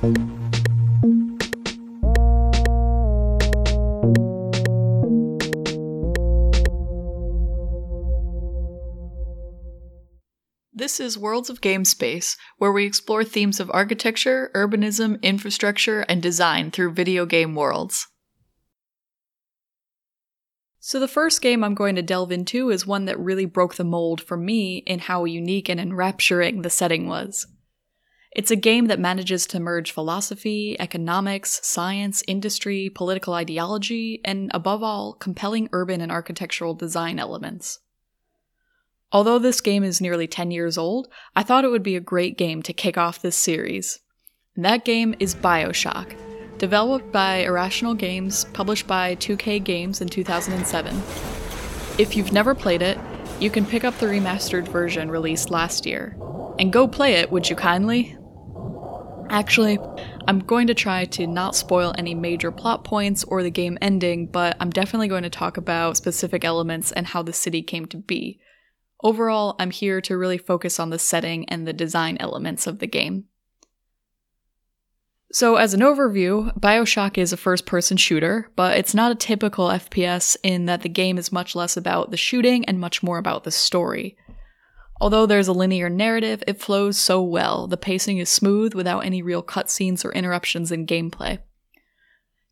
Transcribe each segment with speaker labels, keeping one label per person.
Speaker 1: This is Worlds of Game Space, where we explore themes of architecture, urbanism, infrastructure, and design through video game worlds. So, the first game I'm going to delve into is one that really broke the mold for me in how unique and enrapturing the setting was. It's a game that manages to merge philosophy, economics, science, industry, political ideology, and above all, compelling urban and architectural design elements. Although this game is nearly 10 years old, I thought it would be a great game to kick off this series. And that game is Bioshock, developed by Irrational Games, published by 2K Games in 2007. If you've never played it, you can pick up the remastered version released last year. And go play it, would you kindly? Actually, I'm going to try to not spoil any major plot points or the game ending, but I'm definitely going to talk about specific elements and how the city came to be. Overall, I'm here to really focus on the setting and the design elements of the game. So, as an overview, Bioshock is a first person shooter, but it's not a typical FPS in that the game is much less about the shooting and much more about the story. Although there's a linear narrative, it flows so well. The pacing is smooth without any real cutscenes or interruptions in gameplay.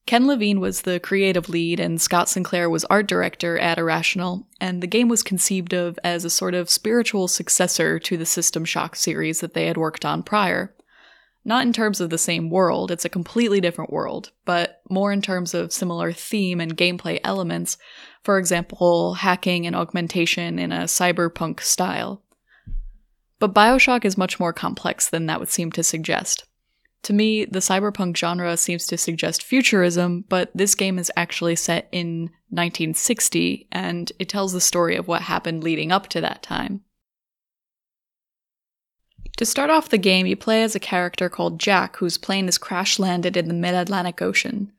Speaker 1: Ken Levine was the creative lead, and Scott Sinclair was art director at Irrational, and the game was conceived of as a sort of spiritual successor to the System Shock series that they had worked on prior. Not in terms of the same world, it's a completely different world, but more in terms of similar theme and gameplay elements, for example, hacking and augmentation in a cyberpunk style. But Bioshock is much more complex than that would seem to suggest. To me, the cyberpunk genre seems to suggest futurism, but this game is actually set in 1960, and it tells the story of what happened leading up to that time. To start off the game, you play as a character called Jack, whose plane is crash landed in the mid Atlantic Ocean.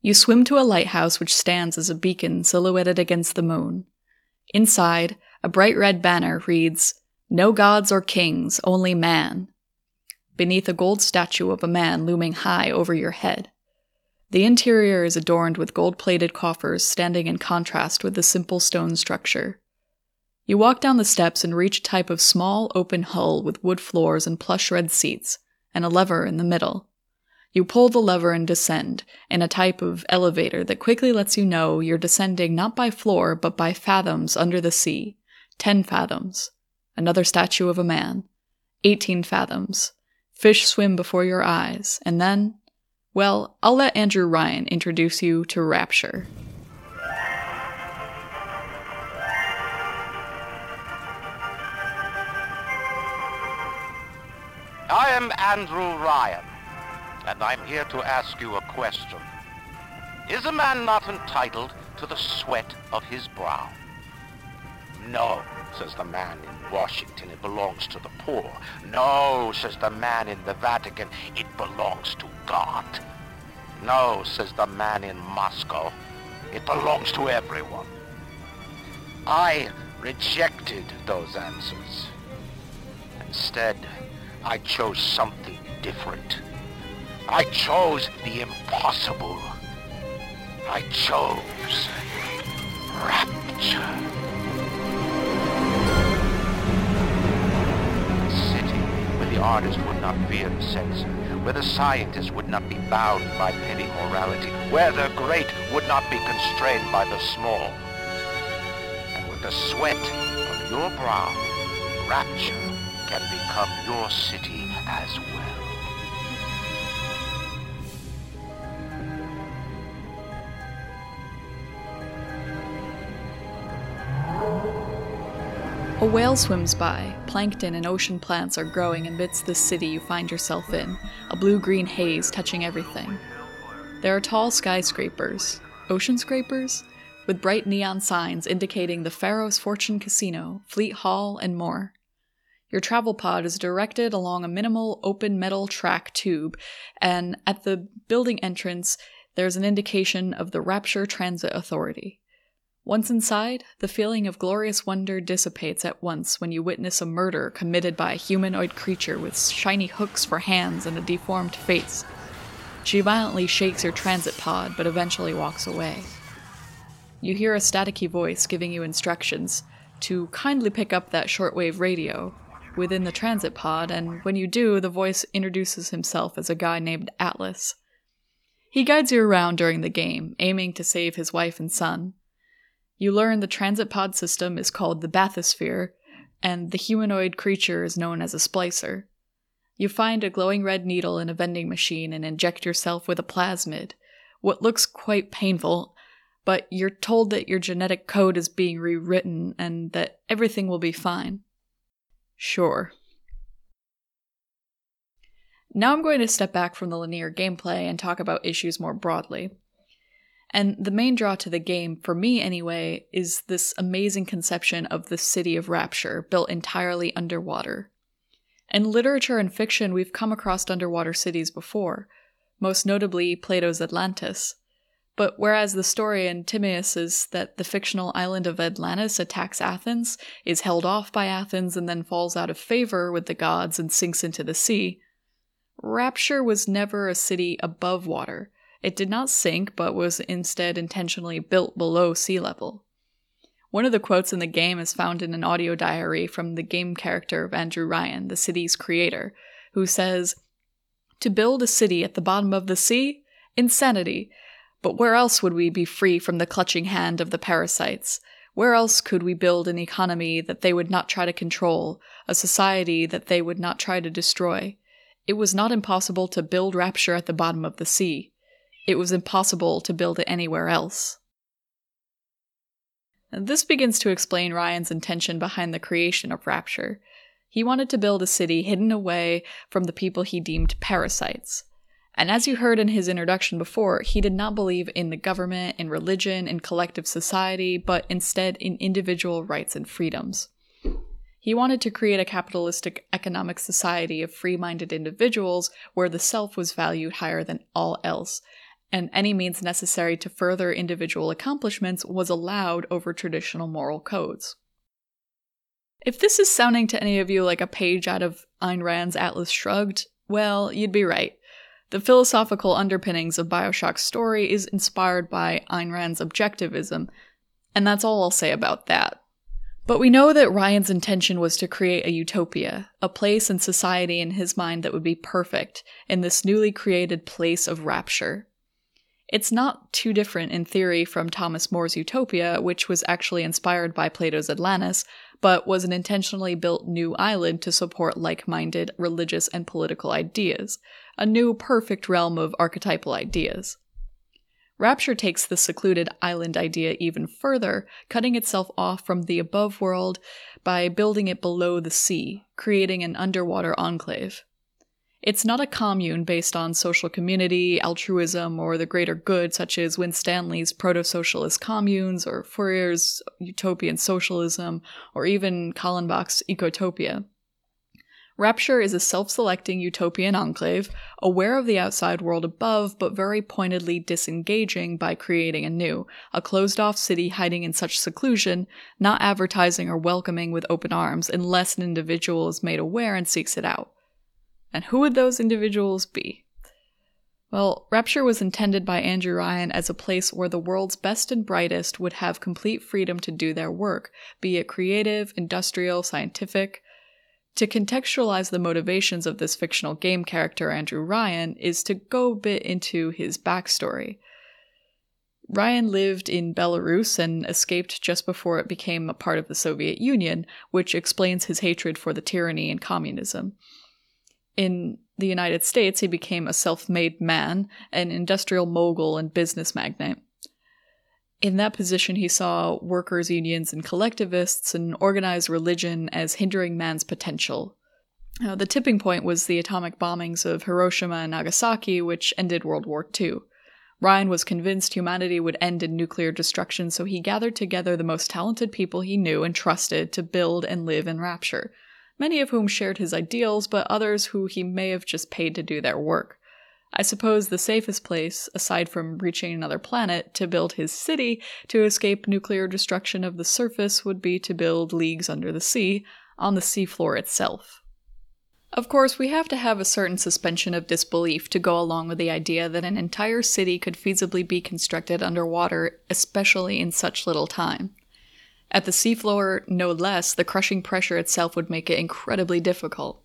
Speaker 1: You swim to a lighthouse which stands as a beacon silhouetted against the moon. Inside, a bright red banner reads, no gods or kings, only man. Beneath a gold statue of a man looming high over your head. The interior is adorned with gold plated coffers standing in contrast with the simple stone structure. You walk down the steps and reach a type of small, open hull with wood floors and plush red seats, and a lever in the middle. You pull the lever and descend, in a type of elevator that quickly lets you know you're descending not by floor, but by fathoms under the sea. Ten fathoms another statue of a man, 18 fathoms, fish swim before your eyes, and then, well, I'll let Andrew Ryan introduce you to Rapture.
Speaker 2: I am Andrew Ryan, and I'm here to ask you a question. Is a man not entitled to the sweat of his brow? No, says the man in Washington, it belongs to the poor. No, says the man in the Vatican, it belongs to God. No, says the man in Moscow, it belongs to everyone. I rejected those answers. Instead, I chose something different. I chose the impossible. I chose rapture. The artist would not fear the censor, where the scientist would not be bound by petty morality, where the great would not be constrained by the small. And with the sweat of your brow, rapture can become your city as well.
Speaker 1: Whale swims by. Plankton and ocean plants are growing amidst the city you find yourself in, a blue green haze touching everything. There are tall skyscrapers, ocean scrapers, with bright neon signs indicating the Pharaoh's Fortune Casino, Fleet Hall, and more. Your travel pod is directed along a minimal open metal track tube, and at the building entrance, there's an indication of the Rapture Transit Authority. Once inside, the feeling of glorious wonder dissipates at once when you witness a murder committed by a humanoid creature with shiny hooks for hands and a deformed face. She violently shakes your transit pod, but eventually walks away. You hear a staticky voice giving you instructions to kindly pick up that shortwave radio within the transit pod, and when you do, the voice introduces himself as a guy named Atlas. He guides you around during the game, aiming to save his wife and son. You learn the transit pod system is called the bathysphere, and the humanoid creature is known as a splicer. You find a glowing red needle in a vending machine and inject yourself with a plasmid, what looks quite painful, but you're told that your genetic code is being rewritten and that everything will be fine. Sure. Now I'm going to step back from the linear gameplay and talk about issues more broadly. And the main draw to the game, for me anyway, is this amazing conception of the city of Rapture, built entirely underwater. In literature and fiction, we've come across underwater cities before, most notably Plato's Atlantis. But whereas the story in Timaeus is that the fictional island of Atlantis attacks Athens, is held off by Athens, and then falls out of favor with the gods and sinks into the sea, Rapture was never a city above water. It did not sink, but was instead intentionally built below sea level. One of the quotes in the game is found in an audio diary from the game character of Andrew Ryan, the city's creator, who says, To build a city at the bottom of the sea? Insanity. But where else would we be free from the clutching hand of the parasites? Where else could we build an economy that they would not try to control, a society that they would not try to destroy? It was not impossible to build Rapture at the bottom of the sea it was impossible to build it anywhere else. This begins to explain Ryan's intention behind the creation of Rapture. He wanted to build a city hidden away from the people he deemed parasites. And as you heard in his introduction before, he did not believe in the government, in religion, in collective society, but instead in individual rights and freedoms. He wanted to create a capitalistic economic society of free minded individuals where the self was valued higher than all else, and any means necessary to further individual accomplishments was allowed over traditional moral codes. If this is sounding to any of you like a page out of Ayn Rand's Atlas Shrugged, well, you'd be right. The philosophical underpinnings of Bioshock's story is inspired by Ayn Rand's objectivism, and that's all I'll say about that. But we know that Ryan's intention was to create a utopia, a place and society in his mind that would be perfect in this newly created place of rapture. It's not too different in theory from Thomas More's Utopia, which was actually inspired by Plato's Atlantis, but was an intentionally built new island to support like minded religious and political ideas, a new perfect realm of archetypal ideas. Rapture takes the secluded island idea even further, cutting itself off from the above world by building it below the sea, creating an underwater enclave. It's not a commune based on social community, altruism, or the greater good, such as Winstanley's proto socialist communes, or Fourier's utopian socialism, or even Callenbach's ecotopia. Rapture is a self selecting utopian enclave, aware of the outside world above, but very pointedly disengaging by creating a new, a closed off city hiding in such seclusion, not advertising or welcoming with open arms unless an individual is made aware and seeks it out. And who would those individuals be? Well, Rapture was intended by Andrew Ryan as a place where the world's best and brightest would have complete freedom to do their work, be it creative, industrial, scientific. To contextualize the motivations of this fictional game character, Andrew Ryan, is to go a bit into his backstory. Ryan lived in Belarus and escaped just before it became a part of the Soviet Union, which explains his hatred for the tyranny and communism. In the United States, he became a self made man, an industrial mogul, and business magnate. In that position, he saw workers' unions and collectivists and organized religion as hindering man's potential. Uh, the tipping point was the atomic bombings of Hiroshima and Nagasaki, which ended World War II. Ryan was convinced humanity would end in nuclear destruction, so he gathered together the most talented people he knew and trusted to build and live in rapture many of whom shared his ideals, but others who he may have just paid to do their work. I suppose the safest place, aside from reaching another planet, to build his city to escape nuclear destruction of the surface would be to build leagues under the sea, on the seafloor itself. Of course, we have to have a certain suspension of disbelief to go along with the idea that an entire city could feasibly be constructed underwater, especially in such little time. At the seafloor, no less, the crushing pressure itself would make it incredibly difficult.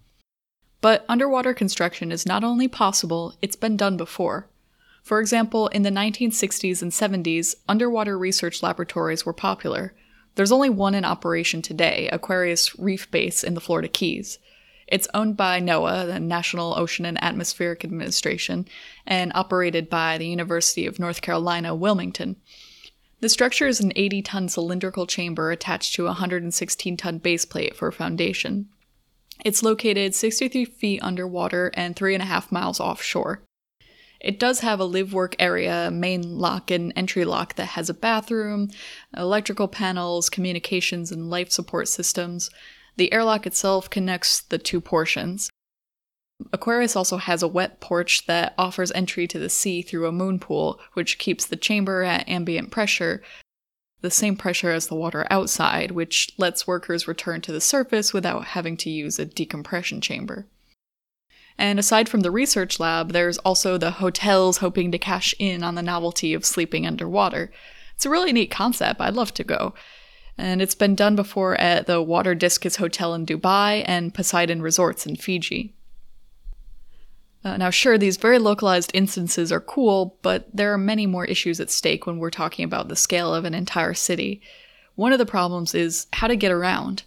Speaker 1: But underwater construction is not only possible, it's been done before. For example, in the 1960s and 70s, underwater research laboratories were popular. There's only one in operation today, Aquarius Reef Base in the Florida Keys. It's owned by NOAA, the National Ocean and Atmospheric Administration, and operated by the University of North Carolina, Wilmington. The structure is an 80 ton cylindrical chamber attached to a 116 ton base plate for a foundation. It's located 63 feet underwater and 3.5 miles offshore. It does have a live work area, main lock, and entry lock that has a bathroom, electrical panels, communications, and life support systems. The airlock itself connects the two portions. Aquarius also has a wet porch that offers entry to the sea through a moon pool, which keeps the chamber at ambient pressure, the same pressure as the water outside, which lets workers return to the surface without having to use a decompression chamber. And aside from the research lab, there's also the hotels hoping to cash in on the novelty of sleeping underwater. It's a really neat concept, I'd love to go. And it's been done before at the Water Discus Hotel in Dubai and Poseidon Resorts in Fiji. Uh, now, sure, these very localized instances are cool, but there are many more issues at stake when we're talking about the scale of an entire city. One of the problems is how to get around.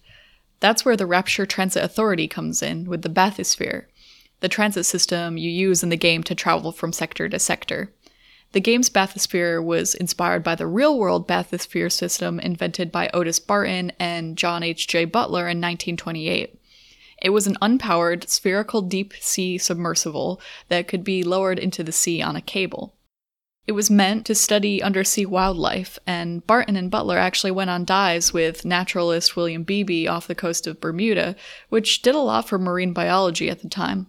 Speaker 1: That's where the Rapture Transit Authority comes in with the bathysphere, the transit system you use in the game to travel from sector to sector. The game's bathysphere was inspired by the real world bathysphere system invented by Otis Barton and John H.J. Butler in 1928. It was an unpowered, spherical deep sea submersible that could be lowered into the sea on a cable. It was meant to study undersea wildlife, and Barton and Butler actually went on dives with naturalist William Beebe off the coast of Bermuda, which did a lot for marine biology at the time.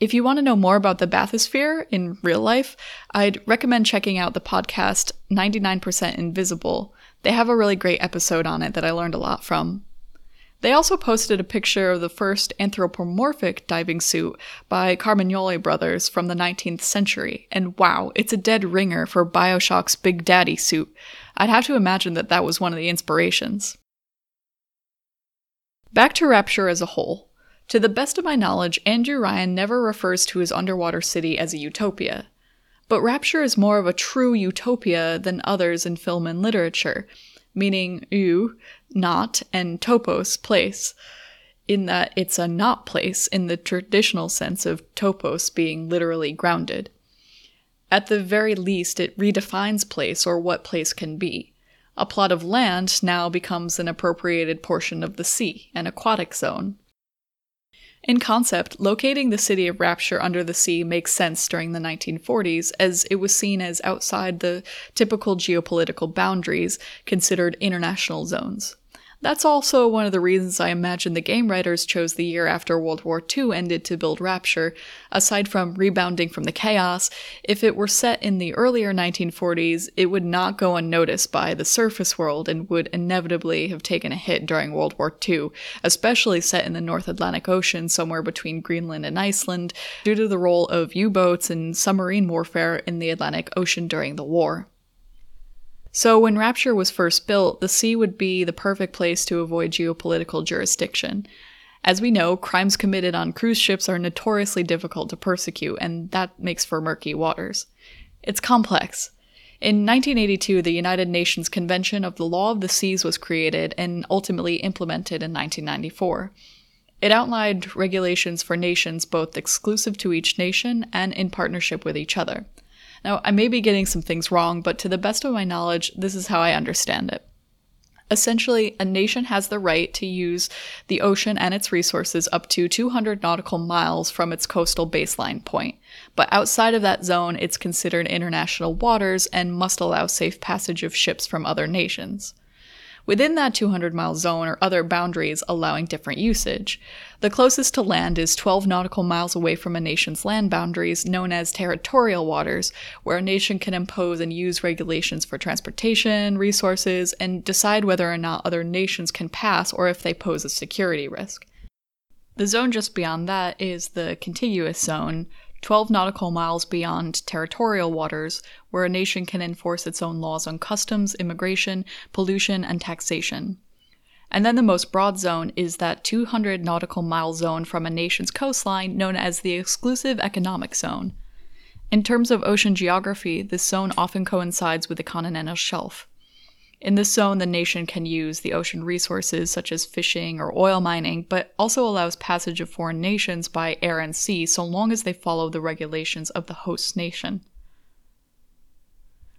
Speaker 1: If you want to know more about the bathysphere in real life, I'd recommend checking out the podcast 99% Invisible. They have a really great episode on it that I learned a lot from. They also posted a picture of the first anthropomorphic diving suit by Carmagnolle brothers from the 19th century, and wow, it's a dead ringer for Bioshock's Big Daddy suit. I'd have to imagine that that was one of the inspirations. Back to Rapture as a whole. To the best of my knowledge, Andrew Ryan never refers to his underwater city as a utopia. But Rapture is more of a true utopia than others in film and literature, meaning eu, not, and topos, place, in that it's a not place in the traditional sense of topos being literally grounded. At the very least, it redefines place or what place can be. A plot of land now becomes an appropriated portion of the sea, an aquatic zone. In concept, locating the city of Rapture under the sea makes sense during the 1940s, as it was seen as outside the typical geopolitical boundaries considered international zones. That's also one of the reasons I imagine the game writers chose the year after World War II ended to build Rapture. Aside from rebounding from the chaos, if it were set in the earlier 1940s, it would not go unnoticed by the surface world and would inevitably have taken a hit during World War II, especially set in the North Atlantic Ocean somewhere between Greenland and Iceland, due to the role of U boats and submarine warfare in the Atlantic Ocean during the war. So, when Rapture was first built, the sea would be the perfect place to avoid geopolitical jurisdiction. As we know, crimes committed on cruise ships are notoriously difficult to prosecute, and that makes for murky waters. It's complex. In 1982, the United Nations Convention of the Law of the Seas was created and ultimately implemented in 1994. It outlined regulations for nations both exclusive to each nation and in partnership with each other. Now, I may be getting some things wrong, but to the best of my knowledge, this is how I understand it. Essentially, a nation has the right to use the ocean and its resources up to 200 nautical miles from its coastal baseline point. But outside of that zone, it's considered international waters and must allow safe passage of ships from other nations. Within that 200 mile zone are other boundaries allowing different usage. The closest to land is 12 nautical miles away from a nation's land boundaries, known as territorial waters, where a nation can impose and use regulations for transportation, resources, and decide whether or not other nations can pass or if they pose a security risk. The zone just beyond that is the contiguous zone, 12 nautical miles beyond territorial waters, where a nation can enforce its own laws on customs, immigration, pollution, and taxation. And then the most broad zone is that 200 nautical mile zone from a nation's coastline known as the Exclusive Economic Zone. In terms of ocean geography, this zone often coincides with the continental shelf. In this zone, the nation can use the ocean resources such as fishing or oil mining, but also allows passage of foreign nations by air and sea so long as they follow the regulations of the host nation.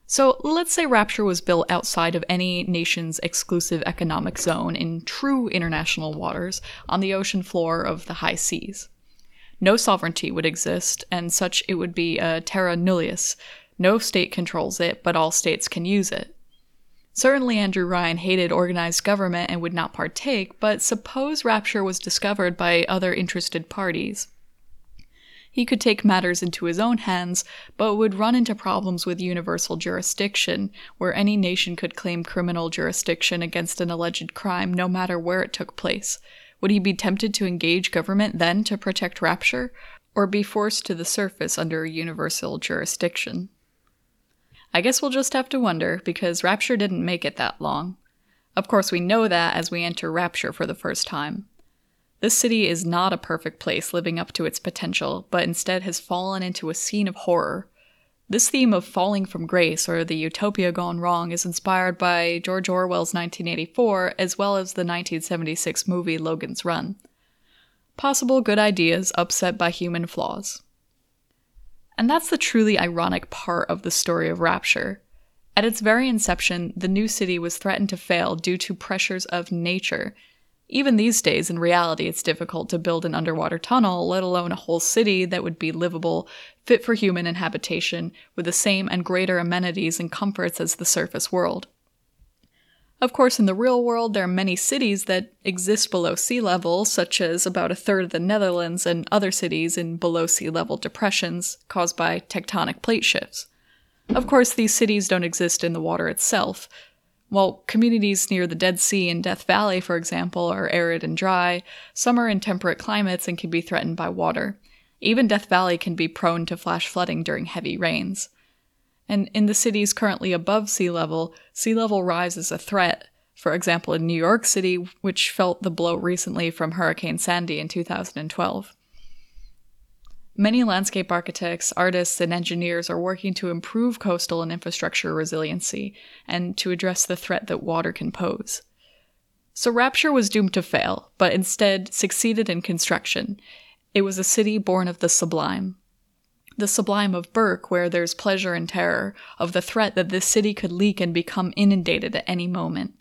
Speaker 1: So let's say Rapture was built outside of any nation's exclusive economic zone in true international waters on the ocean floor of the high seas. No sovereignty would exist, and such it would be a terra nullius. No state controls it, but all states can use it. Certainly, Andrew Ryan hated organized government and would not partake, but suppose Rapture was discovered by other interested parties. He could take matters into his own hands, but would run into problems with universal jurisdiction, where any nation could claim criminal jurisdiction against an alleged crime no matter where it took place. Would he be tempted to engage government then to protect Rapture, or be forced to the surface under universal jurisdiction? I guess we'll just have to wonder, because Rapture didn't make it that long. Of course, we know that as we enter Rapture for the first time. This city is not a perfect place living up to its potential, but instead has fallen into a scene of horror. This theme of falling from grace, or the utopia gone wrong, is inspired by George Orwell's 1984 as well as the 1976 movie Logan's Run. Possible good ideas upset by human flaws. And that's the truly ironic part of the story of Rapture. At its very inception, the new city was threatened to fail due to pressures of nature. Even these days, in reality, it's difficult to build an underwater tunnel, let alone a whole city that would be livable, fit for human inhabitation, with the same and greater amenities and comforts as the surface world. Of course, in the real world, there are many cities that exist below sea level, such as about a third of the Netherlands and other cities in below sea level depressions caused by tectonic plate shifts. Of course, these cities don't exist in the water itself. While communities near the Dead Sea and Death Valley, for example, are arid and dry, some are in temperate climates and can be threatened by water. Even Death Valley can be prone to flash flooding during heavy rains. And in the cities currently above sea level, sea level rise is a threat. For example, in New York City, which felt the blow recently from Hurricane Sandy in 2012. Many landscape architects, artists, and engineers are working to improve coastal and infrastructure resiliency and to address the threat that water can pose. So Rapture was doomed to fail, but instead succeeded in construction. It was a city born of the sublime, the sublime of Burke, where there's pleasure and terror, of the threat that this city could leak and become inundated at any moment.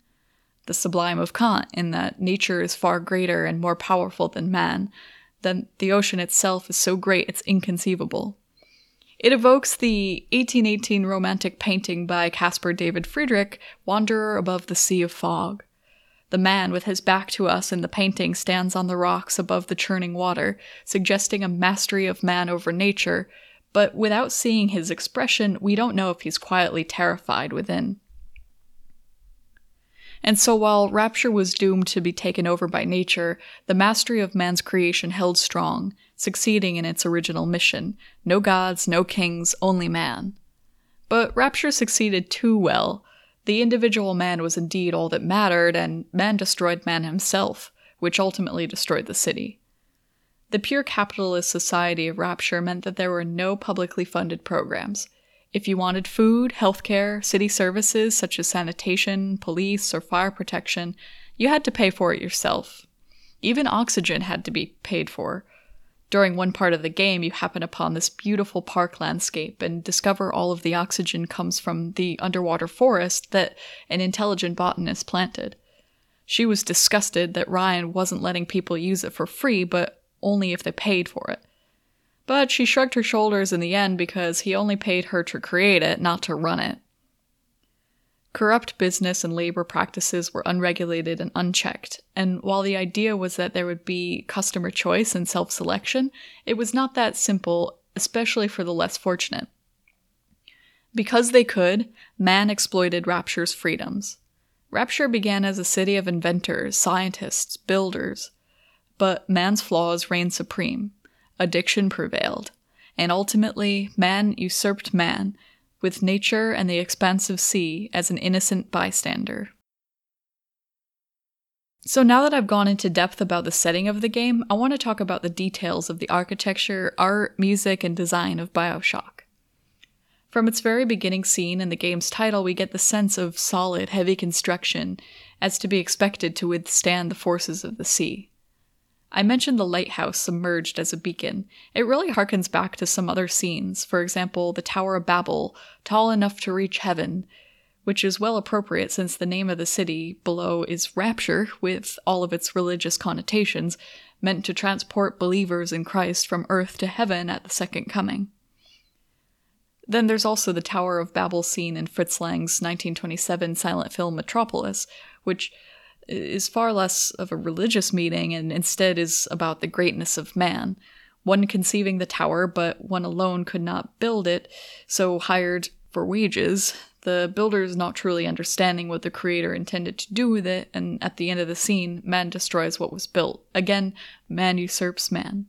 Speaker 1: The sublime of Kant, in that nature is far greater and more powerful than man, that the ocean itself is so great it's inconceivable. It evokes the 1818 romantic painting by Caspar David Friedrich, Wanderer Above the Sea of Fog. The man with his back to us in the painting stands on the rocks above the churning water, suggesting a mastery of man over nature, but without seeing his expression, we don't know if he's quietly terrified within. And so while Rapture was doomed to be taken over by nature, the mastery of man's creation held strong, succeeding in its original mission no gods, no kings, only man. But Rapture succeeded too well. The individual man was indeed all that mattered, and man destroyed man himself, which ultimately destroyed the city. The pure capitalist society of Rapture meant that there were no publicly funded programs. If you wanted food, healthcare, city services such as sanitation, police, or fire protection, you had to pay for it yourself. Even oxygen had to be paid for. During one part of the game, you happen upon this beautiful park landscape and discover all of the oxygen comes from the underwater forest that an intelligent botanist planted. She was disgusted that Ryan wasn't letting people use it for free, but only if they paid for it. But she shrugged her shoulders in the end because he only paid her to create it, not to run it. Corrupt business and labor practices were unregulated and unchecked, and while the idea was that there would be customer choice and self selection, it was not that simple, especially for the less fortunate. Because they could, man exploited Rapture's freedoms. Rapture began as a city of inventors, scientists, builders, but man's flaws reigned supreme. Addiction prevailed, and ultimately, man usurped man with nature and the expansive sea as an innocent bystander. So, now that I've gone into depth about the setting of the game, I want to talk about the details of the architecture, art, music, and design of Bioshock. From its very beginning scene in the game's title, we get the sense of solid, heavy construction as to be expected to withstand the forces of the sea. I mentioned the lighthouse submerged as a beacon. It really harkens back to some other scenes, for example, the Tower of Babel, tall enough to reach heaven, which is well appropriate since the name of the city below is Rapture, with all of its religious connotations, meant to transport believers in Christ from earth to heaven at the second coming. Then there's also the Tower of Babel scene in Fritz Lang's 1927 silent film Metropolis, which is far less of a religious meeting and instead is about the greatness of man. One conceiving the tower, but one alone could not build it, so hired for wages. The builders not truly understanding what the creator intended to do with it, and at the end of the scene, man destroys what was built. Again, man usurps man.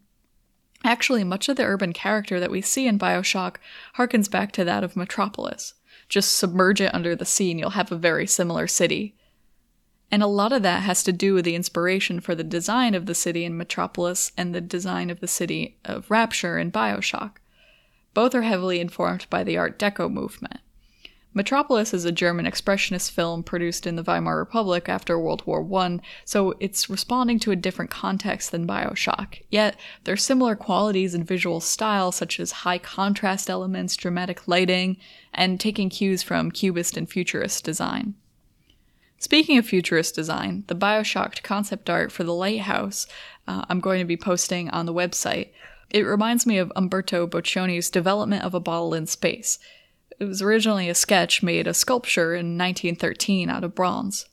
Speaker 1: Actually, much of the urban character that we see in Bioshock harkens back to that of Metropolis. Just submerge it under the sea and you'll have a very similar city. And a lot of that has to do with the inspiration for the design of the city in Metropolis and the design of the city of Rapture in Bioshock. Both are heavily informed by the Art Deco movement. Metropolis is a German expressionist film produced in the Weimar Republic after World War I, so it's responding to a different context than Bioshock. Yet, there are similar qualities in visual style, such as high contrast elements, dramatic lighting, and taking cues from Cubist and Futurist design. Speaking of futurist design, the Bioshocked concept art for the lighthouse uh, I'm going to be posting on the website. It reminds me of Umberto Boccioni's development of a bottle in space. It was originally a sketch made a sculpture in 1913 out of bronze.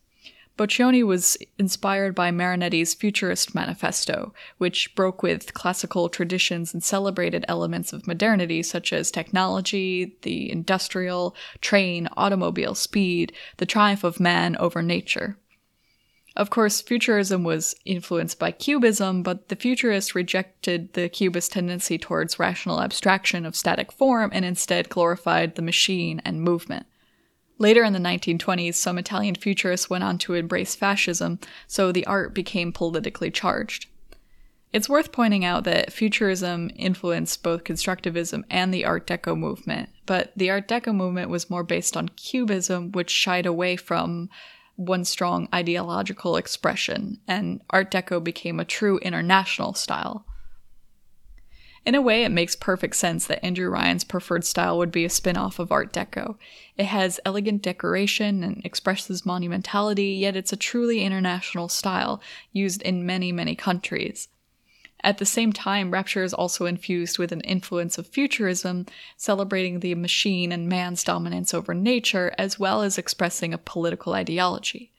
Speaker 1: Boccioni was inspired by Marinetti's Futurist Manifesto, which broke with classical traditions and celebrated elements of modernity such as technology, the industrial, train, automobile speed, the triumph of man over nature. Of course, Futurism was influenced by Cubism, but the Futurists rejected the Cubist tendency towards rational abstraction of static form and instead glorified the machine and movement. Later in the 1920s, some Italian futurists went on to embrace fascism, so the art became politically charged. It's worth pointing out that Futurism influenced both Constructivism and the Art Deco movement, but the Art Deco movement was more based on Cubism, which shied away from one strong ideological expression, and Art Deco became a true international style. In a way, it makes perfect sense that Andrew Ryan's preferred style would be a spin off of Art Deco. It has elegant decoration and expresses monumentality, yet it's a truly international style, used in many, many countries. At the same time, Rapture is also infused with an influence of futurism, celebrating the machine and man's dominance over nature, as well as expressing a political ideology.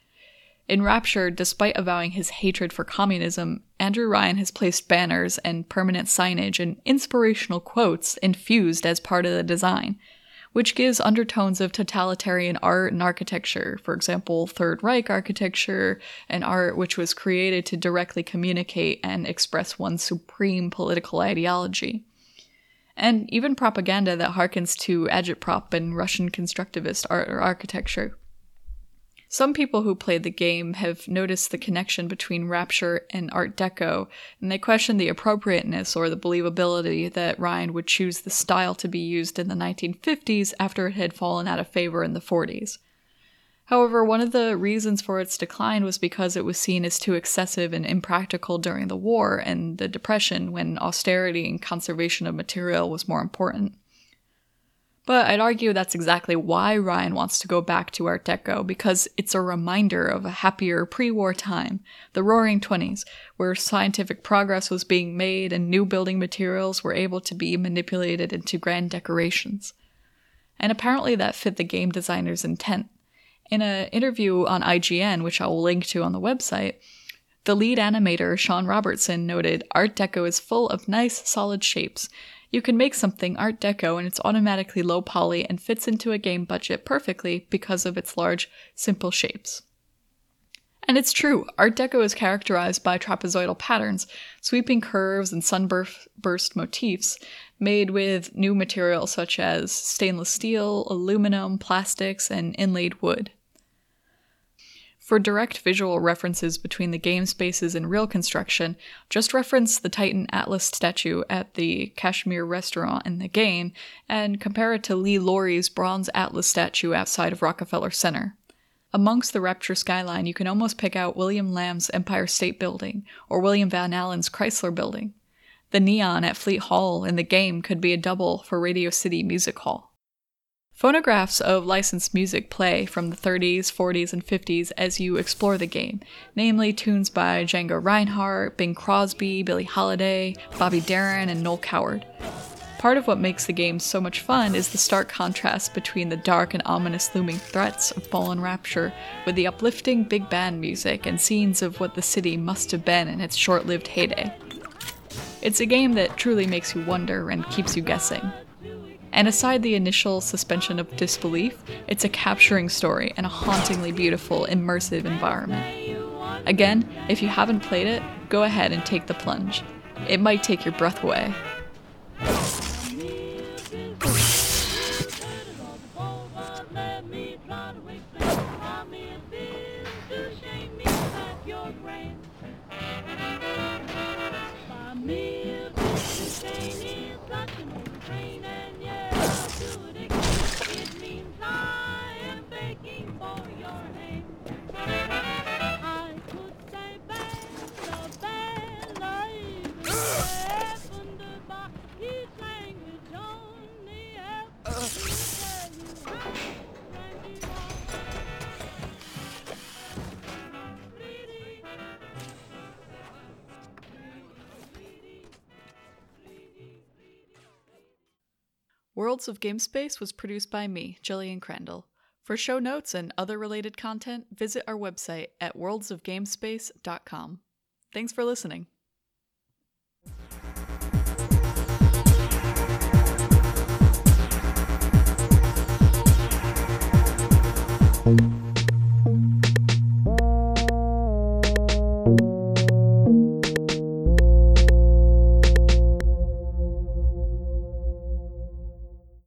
Speaker 1: In Rapture, despite avowing his hatred for communism, Andrew Ryan has placed banners and permanent signage and inspirational quotes infused as part of the design, which gives undertones of totalitarian art and architecture, for example, Third Reich architecture and art which was created to directly communicate and express one's supreme political ideology. And even propaganda that harkens to agitprop and Russian constructivist art or architecture. Some people who played the game have noticed the connection between Rapture and Art Deco, and they question the appropriateness or the believability that Ryan would choose the style to be used in the 1950s after it had fallen out of favor in the 40s. However, one of the reasons for its decline was because it was seen as too excessive and impractical during the war and the Depression when austerity and conservation of material was more important. But I'd argue that's exactly why Ryan wants to go back to Art Deco, because it's a reminder of a happier pre war time, the roaring 20s, where scientific progress was being made and new building materials were able to be manipulated into grand decorations. And apparently that fit the game designer's intent. In an interview on IGN, which I will link to on the website, the lead animator, Shawn Robertson, noted Art Deco is full of nice, solid shapes. You can make something Art Deco and it's automatically low poly and fits into a game budget perfectly because of its large, simple shapes. And it's true, Art Deco is characterized by trapezoidal patterns, sweeping curves, and sunburst motifs made with new materials such as stainless steel, aluminum, plastics, and inlaid wood. For direct visual references between the game spaces and real construction, just reference the Titan Atlas statue at the Kashmir restaurant in the game and compare it to Lee Lawrie's bronze Atlas statue outside of Rockefeller Center. Amongst the Rapture skyline, you can almost pick out William Lamb's Empire State Building or William Van Alen's Chrysler Building. The neon at Fleet Hall in the game could be a double for Radio City Music Hall. Phonographs of licensed music play from the 30s, 40s, and 50s as you explore the game, namely tunes by Django Reinhardt, Bing Crosby, Billie Holiday, Bobby Darin, and Noel Coward. Part of what makes the game so much fun is the stark contrast between the dark and ominous looming threats of Fallen Rapture with the uplifting big band music and scenes of what the city must have been in its short lived heyday. It's a game that truly makes you wonder and keeps you guessing. And aside the initial suspension of disbelief, it's a capturing story and a hauntingly beautiful, immersive environment. Again, if you haven't played it, go ahead and take the plunge. It might take your breath away. Worlds of Gamespace was produced by me, Jillian Crandall. For show notes and other related content, visit our website at worldsofgamespace.com. Thanks for listening.